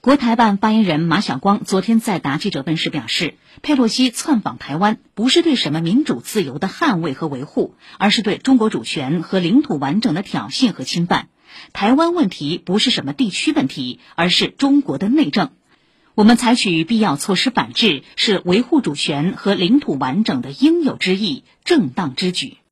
国台办发言人马晓光昨天在答记者问时表示佩洛西窜访台湾不是对什么民主自由的捍卫和维护而是对中国主权和领土完整的挑衅和侵犯。台湾问题不是什么地区问题而是中国的内政。我们采取必要措施反制是维护主权和领土完整的应有之义正当之举。